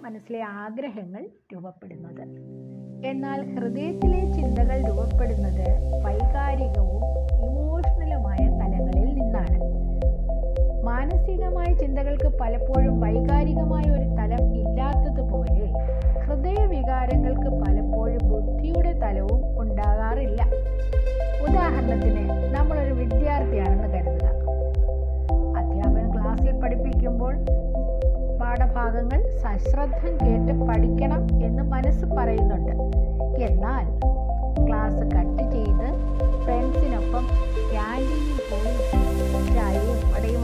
മനസ്സിലെ ആഗ്രഹങ്ങൾ രൂപപ്പെടുന്നത്. എന്നാൽ ഹൃദയത്തിലെ ചിന്തകൾ രൂപപ്പെടുന്നത് വൈകാരികവും ഇമോഷണലുമായ തലങ്ങളിൽ നിന്നാണ്. മാനസികമായ ചിന്തകൾക്ക് പലപ്പോഴും വൈകാരികമായ ഒരു തലം ഇല്ലാത്തതുപോലെ ഹൃദയ വികാരങ്ങൾക്ക് പലപ്പോഴും ബുദ്ധിയുടെ തലവും ഉണ്ടാകാറില്ല. ഉദാഹരണത്തിന് നമ്മളൊരു വിദ്യാർത്ഥിയാണെന്ന് പാഠഭാഗങ്ങൾ സശ്രദ്ധം കേട്ട് പഠിക്കണം എന്ന് മനസ്സ് പറയുന്നുണ്ട്. എന്നാൽ ക്ലാസ് കട്ട് ചെയ്ത് ഫ്രണ്ട്സിനൊപ്പം ക്യാന്റീനിൽ പോയി ചായയും വടയും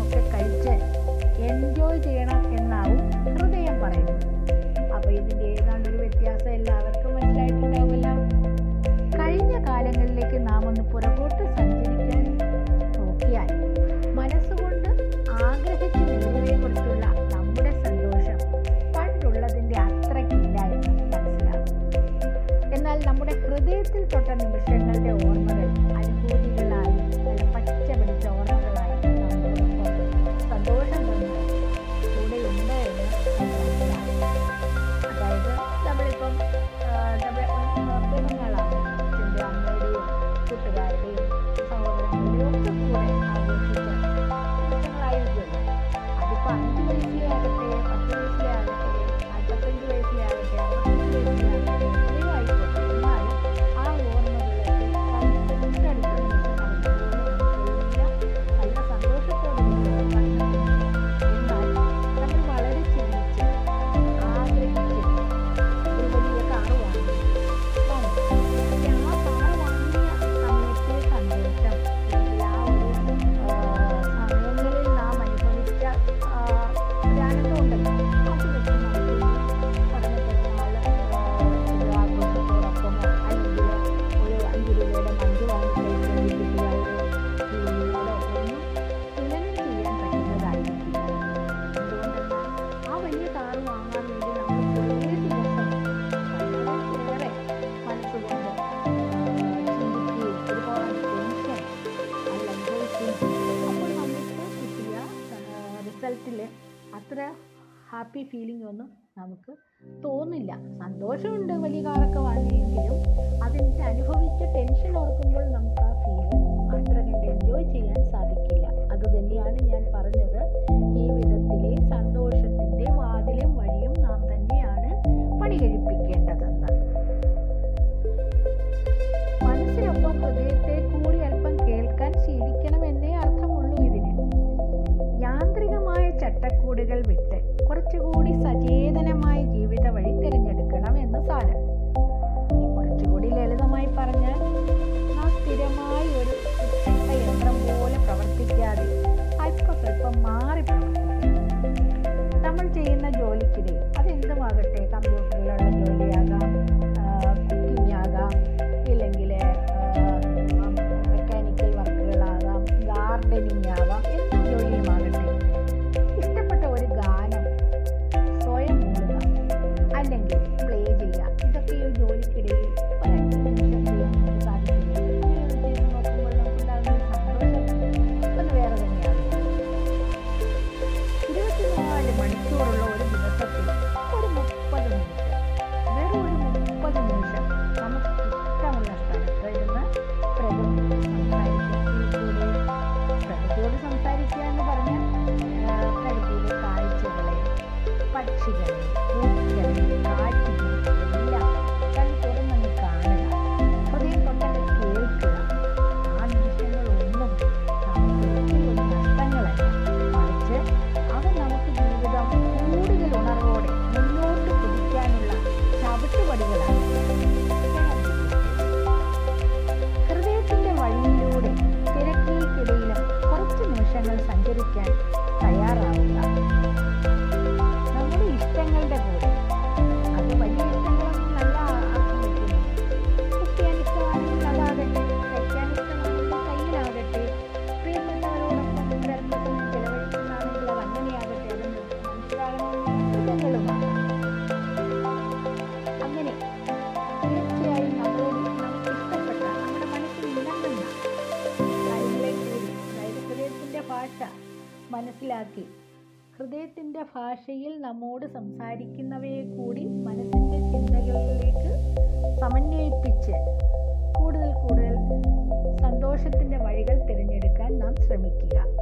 If you. have a prayer for feeling ഒന്നും നമുക്ക് തോന്നില്ല. സന്തോഷമുണ്ട് വലിയ കാറൊക്കെ വാങ്ങിയെങ്കിലും അതിന്റെ അനുഭവിച്ച ടെൻഷൻ ഓർക്കുമ്പോൾ നമുക്ക് ആ ഫീലിംഗ് അത്ര കണ്ട് എൻജോയ് ചെയ്യാൻ സാധിക്കില്ല. അതുതന്നെയാണ് ഞാൻ പറഞ്ഞത്. ജീവിതത്തിലെ സന്തോഷം മനസ്സിലാക്കി. ഹൃദയത്തിന്റെ ഭാഷയിൽ നമ്മോട് സംസാരിക്കുന്നവയെ കൂടി മനസ്സിന്റെ ചിന്തകളിലേക്ക് സമന്വയിപ്പിച്ച് കൂടുതൽ കൂടുതൽ സന്തോഷത്തിന്റെ വഴികൾ തിരഞ്ഞെടുക്കാൻ നാം ശ്രമിക്കുക.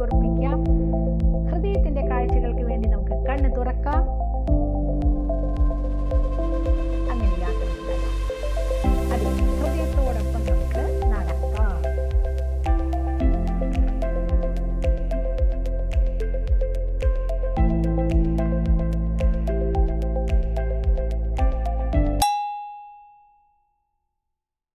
പ്രകോപിപ്പിക്കാം